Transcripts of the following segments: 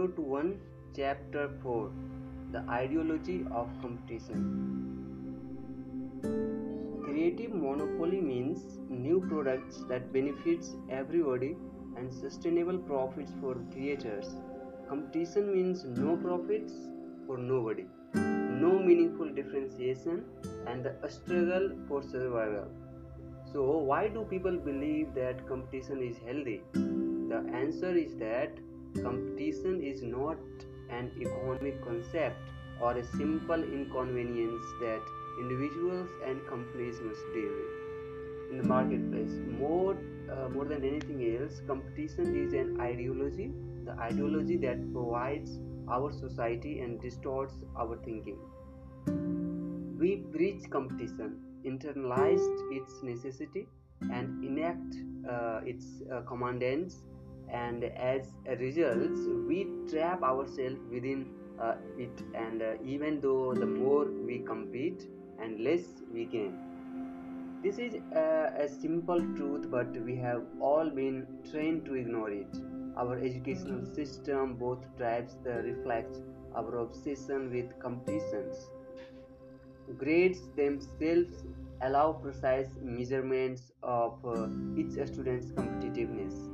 0 1, Chapter 4 The Ideology of Competition. Creative monopoly means new products that benefits everybody and sustainable profits for creators. Competition means no profits for nobody, no meaningful differentiation, and the struggle for survival. So, why do people believe that competition is healthy? The answer is that competition is not an economic concept or a simple inconvenience that individuals and companies must deal with in the marketplace. More, uh, more than anything else, competition is an ideology, the ideology that provides our society and distorts our thinking. We preach competition, internalized its necessity, and enact uh, its uh, and as a result we trap ourselves within uh, it. And uh, even though the more we compete and less we gain. This is uh, a simple truth but we have all been trained to ignore it. Our educational system both the reflects our obsession with competitions grades themselves allow precise measurements of uh, each student's competitiveness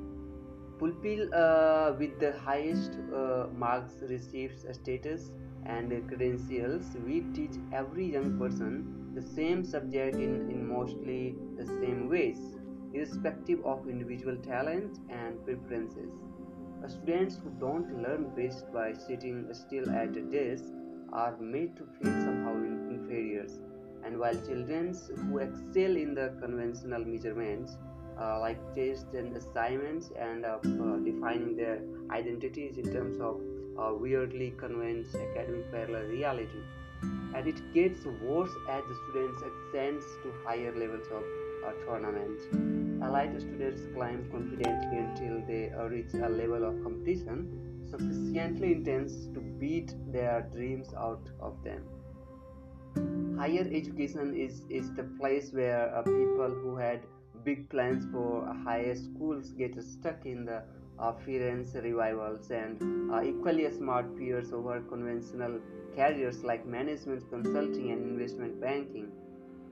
Pupil uh, with the highest uh, marks receives a status and credentials. We teach every young person the same subject in, in mostly the same ways, irrespective of individual talent and preferences. Uh, students who don't learn best by sitting still at a desk are made to feel somehow inferior. And while children who excel in the conventional measurements uh, like tests and assignments and uh, uh, defining their identities in terms of uh, weirdly convinced academic parallel reality. And it gets worse as the students ascend to higher levels of uh, tournament. Allied students climb confidently until they reach a level of competition sufficiently intense to beat their dreams out of them higher education is, is the place where uh, people who had big plans for higher schools get stuck in the uh, Firenze revivals and uh, equally smart peers over conventional careers like management consulting and investment banking.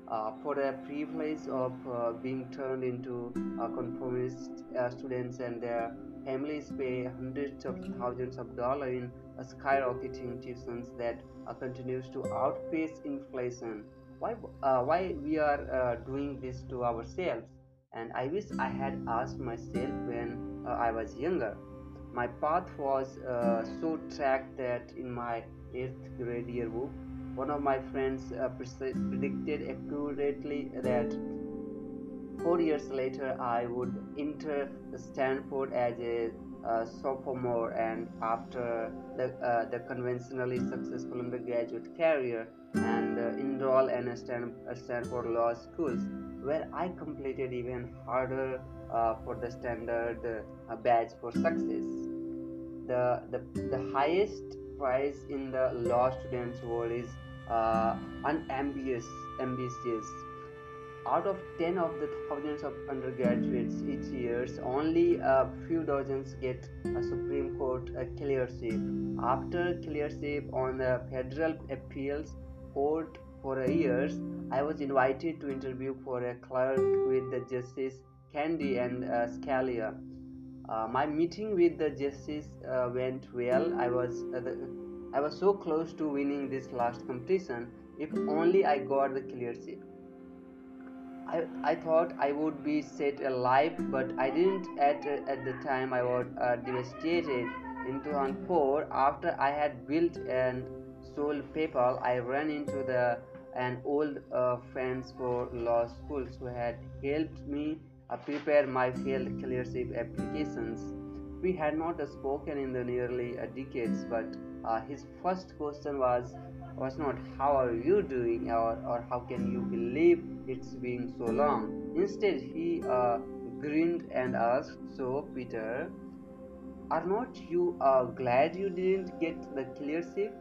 Uh, for the privilege of uh, being turned into uh, conformist uh, students and their families pay hundreds of thousands of dollars in skyrocketing tuitions that continues to outpace inflation why uh, why we are uh, doing this to ourselves and i wish i had asked myself when uh, i was younger. My path was uh, so tracked that in my 8th grade yearbook one of my friends uh, predicted accurately that four years later i would enter stanford as a uh, sophomore and after the, uh, the conventionally successful undergraduate career and uh, enroll in Stanford Law Schools where I completed even harder uh, for the standard uh, badge for success. The, the, the highest prize in the law students world is uh, unambitious ambitious out of 10 of the thousands of undergraduates each year, only a few dozens get a Supreme Court a clerkship. After clerkship on the federal appeals court for years, I was invited to interview for a clerk with the Justice Kennedy and uh, Scalia. Uh, my meeting with the justice uh, went well. I was uh, the, I was so close to winning this last competition. If only I got the clerkship. I, I thought I would be set alive, but I didn't at, at the time. I was uh, devastated. In 2004, after I had built and sold PayPal, I ran into the an old uh, friends for law schools who had helped me uh, prepare my failed clerkship applications. We had not spoken in the nearly uh, decades, but uh, his first question was was not how are you doing or, or how can you believe it's been so long instead he uh, grinned and asked so peter are not you uh, glad you didn't get the clerkship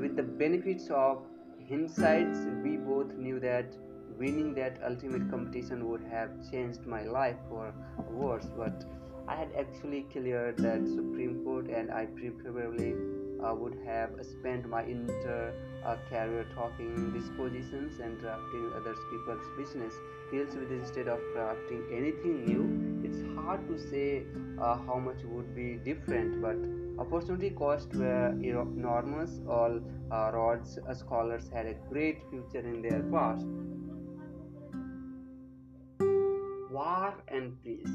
with the benefits of hindsight we both knew that winning that ultimate competition would have changed my life for worse but I had actually cleared that Supreme Court, and I preferably uh, would have spent my entire uh, career talking dispositions and drafting other people's business deals with instead of drafting anything new. It's hard to say uh, how much would be different, but opportunity costs were enormous. All uh, Rhodes scholars had a great future in their past. War and peace.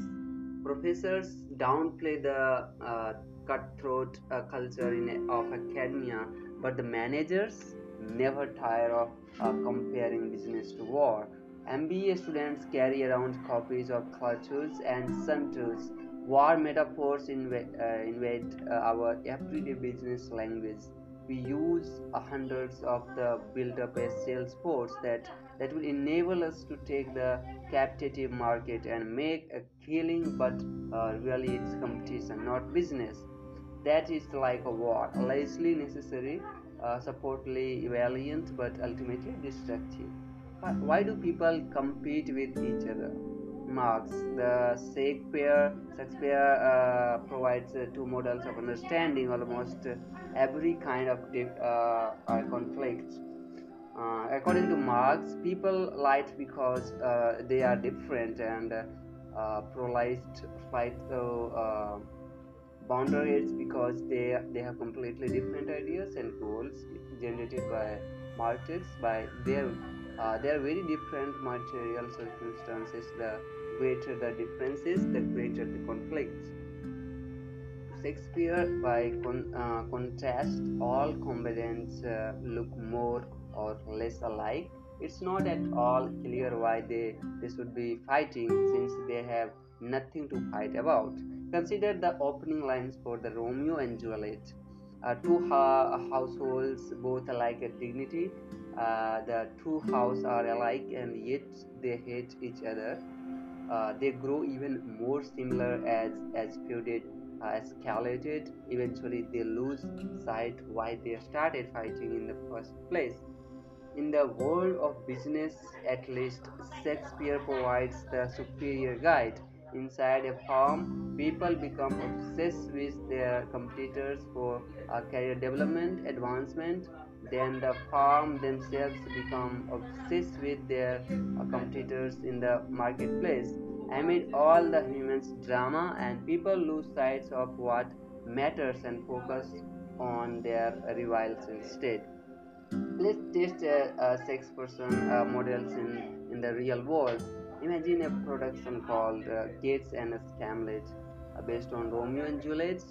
Professors downplay the uh, cutthroat uh, culture in, of academia, but the managers never tire of uh, comparing business to war. MBA students carry around copies of Claudius and Sun Tzu's war metaphors invade, uh, invade uh, our everyday business language. We use hundreds of the build up a sales force that that will enable us to take the captive market and make a killing, but uh, really it's competition, not business. That is like a war, largely necessary, uh, supportly valiant, but ultimately destructive. Why do people compete with each other? Marx, the Shakespeare, Shakespeare uh, provides uh, two models of understanding almost every kind of uh, conflict. Uh, according to Marx, people light because uh, they are different and uh, fight so boundaries because they they have completely different ideas and goals generated by Marxists by their uh, they are very different material circumstances. The greater the differences, the greater the conflicts. Shakespeare, by con- uh, contrast, all combatants uh, look more or less alike. It's not at all clear why they, they should be fighting since they have nothing to fight about. Consider the opening lines for the Romeo and Juliet. Uh, two ha- households, both alike at dignity. Uh, the two houses are alike and yet they hate each other. Uh, they grow even more similar as as feuded uh, escalated. Eventually, they lose sight why they started fighting in the first place. In the world of business, at least, Shakespeare provides the superior guide. Inside a firm, people become obsessed with their competitors for uh, career development, advancement. Then the firm themselves become obsessed with their competitors in the marketplace. Amid all the human drama, and people lose sight of what matters and focus on their rivals instead let's test uh, uh, six person uh, models in, in the real world. Imagine a production called uh, Gates and Scamlet uh, based on Romeo and Juliet.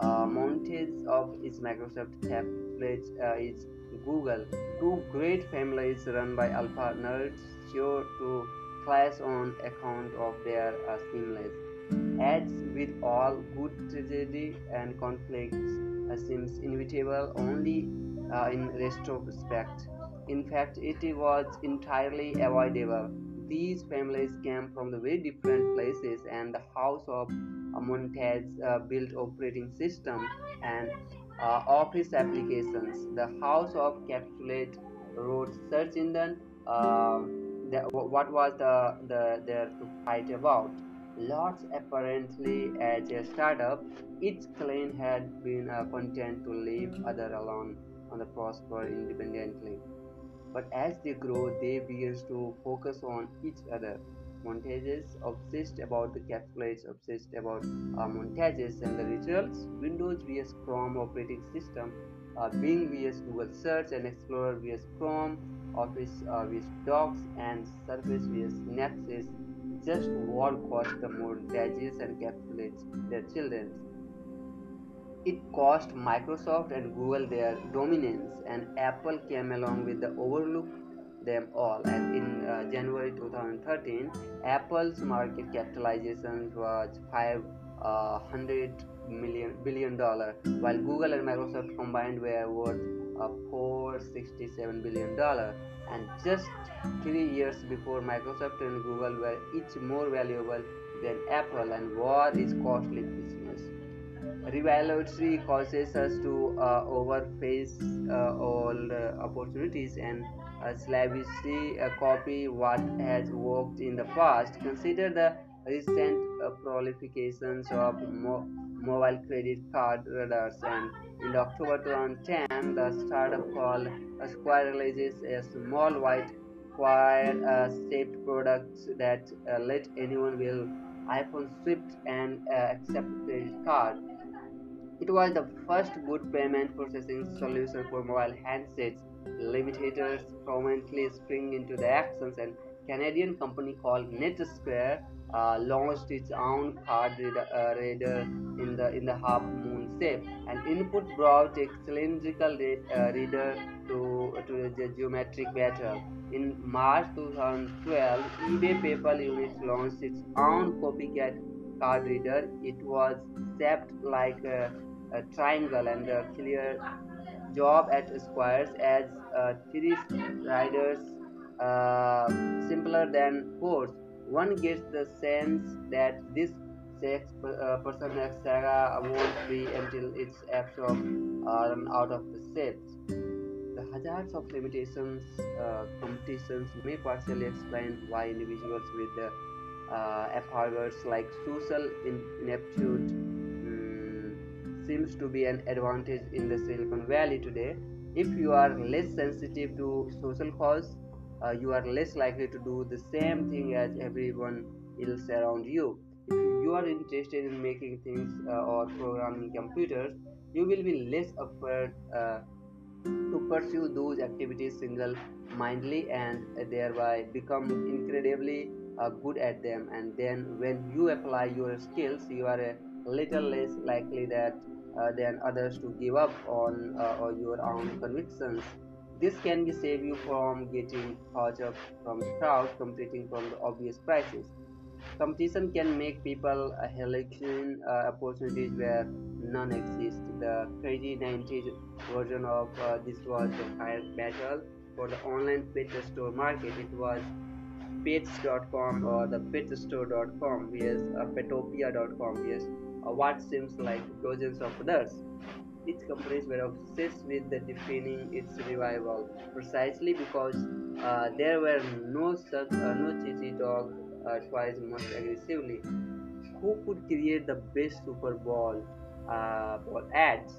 Uh, montage of its Microsoft tablet uh, is Google. Two great families run by alpha nerds sure to clash on account of their uh, seamless. Ads with all good tragedy and conflicts uh, seems inevitable only uh, in retrospect. In fact, it was entirely avoidable. These families came from the very different places, and the house of uh, Montague uh, built operating system and uh, office applications. The house of Capsulate wrote search engine. Uh, the, what was the, the there to fight about? Lots apparently as a startup, each client had been uh, content to leave other alone on the prosper independently. But as they grow, they begin to focus on each other. Montagues obsessed about the capsules, obsessed about uh, montages and the results. Windows vs Chrome operating system, uh, Bing vs Google Search and Explorer vs Chrome, Office uh, vs Docs, and Surface vs Nexus. Just what cost the montages and capsulates their children. It cost Microsoft and Google their dominance, and Apple came along with the overlook them all. And in uh, January 2013, Apple's market capitalization was 500 uh, million billion dollar, while Google and Microsoft combined were worth uh, 467 billion dollar. And just three years before, Microsoft and Google were each more valuable than Apple, and war is costly business rivalry causes us to uh, overface uh, all uh, opportunities and slavishly copy what has worked in the past. Consider the recent uh, prolifications of mo- mobile credit card readers and in October 2010 the startup called Square releases a small white wire uh, product that uh, let anyone with iPhone swipe and uh, accept credit card it was the first good payment processing solution for mobile handsets. Limitators prominently spring into the actions and Canadian company called NetSecure uh, launched its own card reader, uh, in the in the half moon shape. An input brought a cylindrical uh, reader to to the geometric pattern. In March 2012, eBay PayPal units launched its own copycat card reader. It was shaped like a a triangle and a clear job at squares as uh, three riders uh, simpler than fours. One gets the sense that this sex uh, personal saga won't be until its absorbed uh, run out of the sets. The hazards of limitations uh, competitions may partially explain why individuals with the uh, like social ineptitude seems to be an advantage in the Silicon Valley today. If you are less sensitive to social cause, uh, you are less likely to do the same thing as everyone else around you. If you are interested in making things uh, or programming computers, you will be less afraid uh, to pursue those activities single mindedly and thereby become incredibly uh, good at them. And then, when you apply your skills, you are a little less likely that uh, than others to give up on uh, your own convictions. This can be save you from getting caught up from the crowd, competing from the obvious prices. Competition can make people a hallucinate uh, opportunities where none exist. The crazy 90s version of uh, this was the fire battle for the online pet store market. It was pets.com or the petstore.com, yes, uh, petopia.com, yes, uh, what seems like dozens of others. Each companies were obsessed with the defining its revival precisely because uh, there were no such uh, no cheesy dog uh, twice most aggressively. Who could create the best Super Bowl uh, ball ads?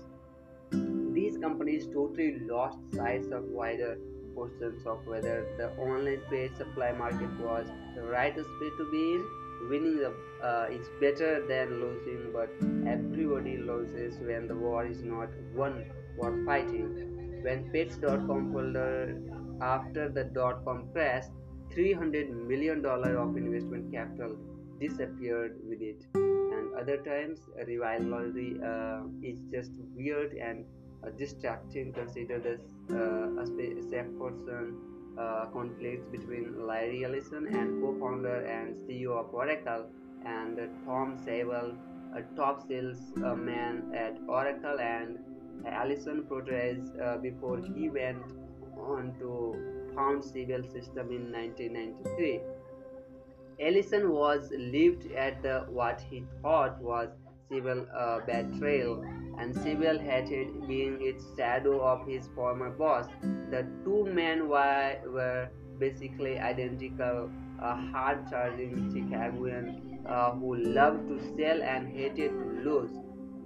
These companies totally lost sight of wider portions of whether the online paid supply market was the right space to be in winning the, uh, is better than losing, but everybody loses when the war is not won worth fighting. When Pets.com folded after the dot-com crash, 300 million dollar of investment capital disappeared with it. And other times, rivalry uh, is just weird and uh, distracting. Consider this uh, a safe person uh, conflicts between Larry Ellison and co-founder and CEO of Oracle and Tom Siebel, a top sales uh, man at Oracle and Ellison portrays uh, before he went on to found Siebel system in 1993. Ellison was lived at the what he thought was Siebel uh, betrayal and Siebel hated being its shadow of his former boss. The two men were, basically identical, uh, hard-charging Chicagoan uh, who loved to sell and hated to lose.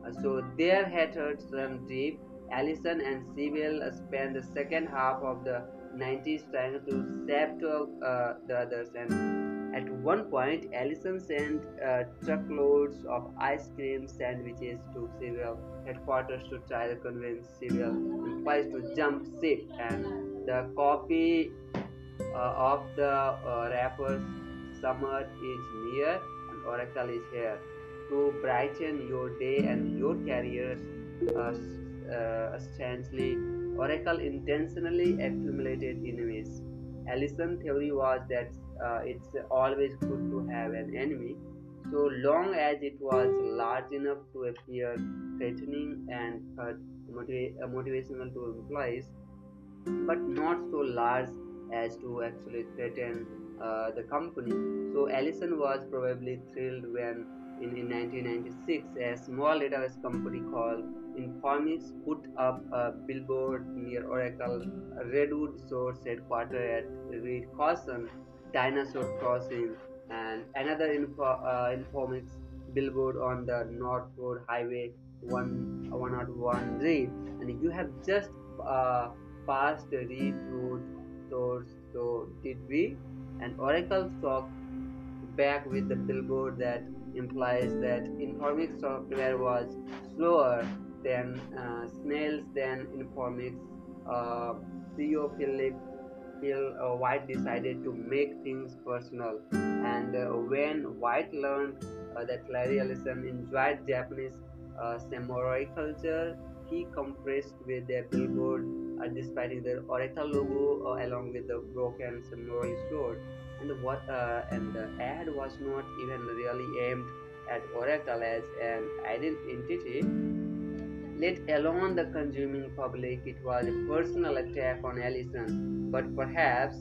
Uh, so their hatreds ran deep. Ellison and Siebel spent the second half of the 90s trying to save uh, the others and at one point, Ellison sent uh, truckloads of ice cream sandwiches to Siebel headquarters to try to convince Siebel employees to jump ship. And the copy uh, of the uh, rappers Summer is near and Oracle is here to brighten your day and your careers. Uh, uh, strangely, Oracle intentionally accumulated enemies. Ellison theory was that uh, it's always good to have an enemy. So long as it was large enough to appear threatening and motiva- uh, motivational to employees but not so large as to actually threaten uh, the company. So Ellison was probably thrilled when in, in 1996 a small database company called Informix put up a billboard near Oracle Redwood Shores headquarters at Reed Carson Dinosaur Crossing and another info, uh, billboard on the North Road Highway 1 101Z, and you have just uh, passed Reed Road stores. So did we? And Oracle stock back with the billboard that implies that Informix software was slower than uh, snails than Informix. Uh, Philip Phil uh, White decided to make things personal, and uh, when White learned uh, that Larry Ellison enjoyed Japanese samurai culture, he compressed with their billboard, uh, displaying the Oracle logo uh, along with the broken samurai sword. And what uh, and the ad was not even really aimed at Oracle as an identity, let alone the consuming public. It was a personal attack on Ellison, but perhaps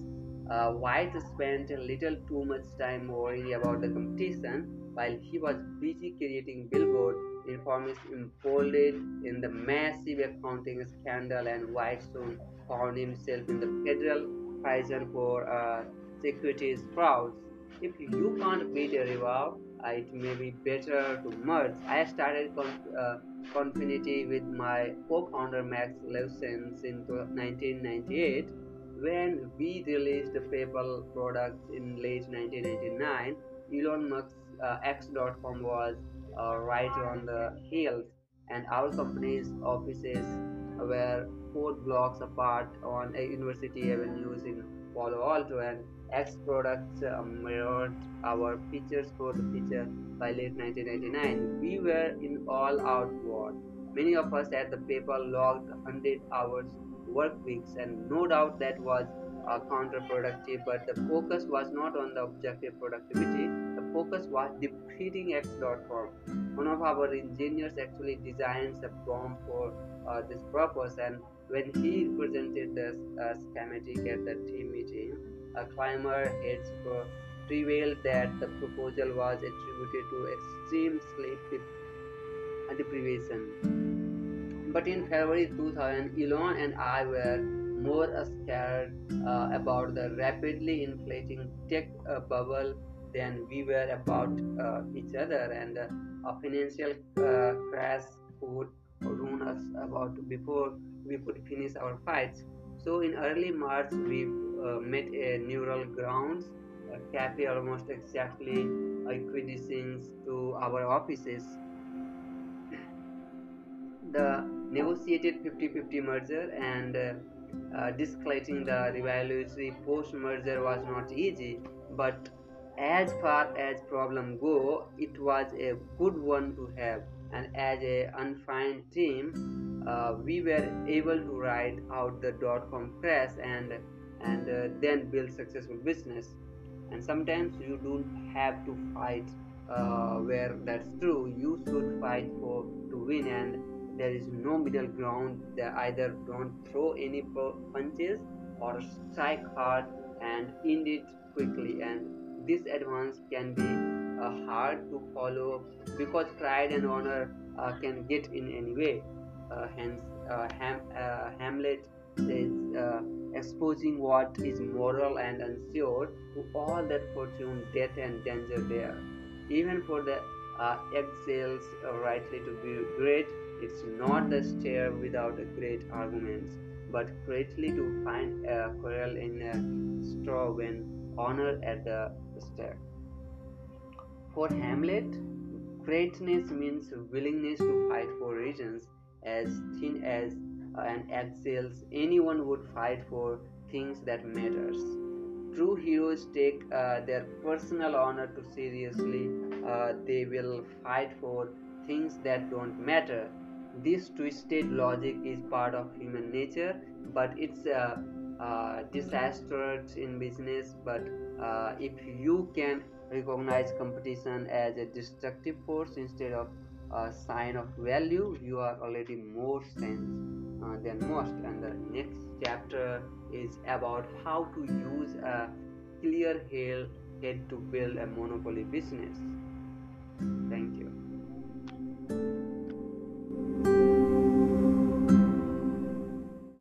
uh, White spent a little too much time worrying about the competition while he was busy creating billboard Informix imfolded in the massive accounting scandal and White soon found himself in the federal prison for uh, securities frauds. If you can't beat a rival, uh, it may be better to merge. I started Conf- uh, Confinity with my co-founder Max Levchin in 1998 when we released the PayPal product in late 1999. Elon Musk's uh, X.com was uh, right on the hills, and our company's offices were four blocks apart on a University Avenues in Palo Alto, and X products uh, mirrored our features for the feature by late 1999. We were in all-out war. Many of us at the PayPal logged 100 hours work weeks, and no doubt that was uh, counterproductive. But the focus was not on the objective productivity. The focus was defeating X.com. One of our engineers actually designed a bomb for uh, this purpose, and when he presented the schematic at the team meeting, a climber heads prevailed that the proposal was attributed to extreme sleep deprivation. But in February 2000, Elon and I were more scared uh, about the rapidly inflating tech uh, bubble than we were about uh, each other, and a financial uh, crash would ruin us about before we could finish our fights. So in early March, we uh, met a neural grounds a cafe almost exactly equidistant to our offices. The negotiated 50-50 merger and uh, uh, the rivalry post-merger was not easy, but as far as problem go, it was a good one to have. And as a unfined team, uh, we were able to ride out the dot-com crash and and uh, then build successful business. And sometimes you don't have to fight uh, where that's true. You should fight for to win and there is no middle ground either don't throw any punches or strike hard and end it quickly and this advance can be uh, hard to follow because pride and honor uh, can get in any way hence uh, Ham, uh, hamlet is uh, exposing what is moral and unsure to all that fortune death and danger there even for the exiles rightly to be great it's not the stair without great arguments, but greatly to find a quarrel in a straw when honor at the stair. For Hamlet, greatness means willingness to fight for reasons as thin as an exiles anyone would fight for things that matters. True heroes take uh, their personal honor too seriously. Uh, they will fight for things that don't matter. This twisted logic is part of human nature but it's a, a disastrous in business. But uh, if you can recognize competition as a destructive force instead of a sign of value you are already more sense uh, than most. And the next chapter is about how to use a clear head to build a monopoly business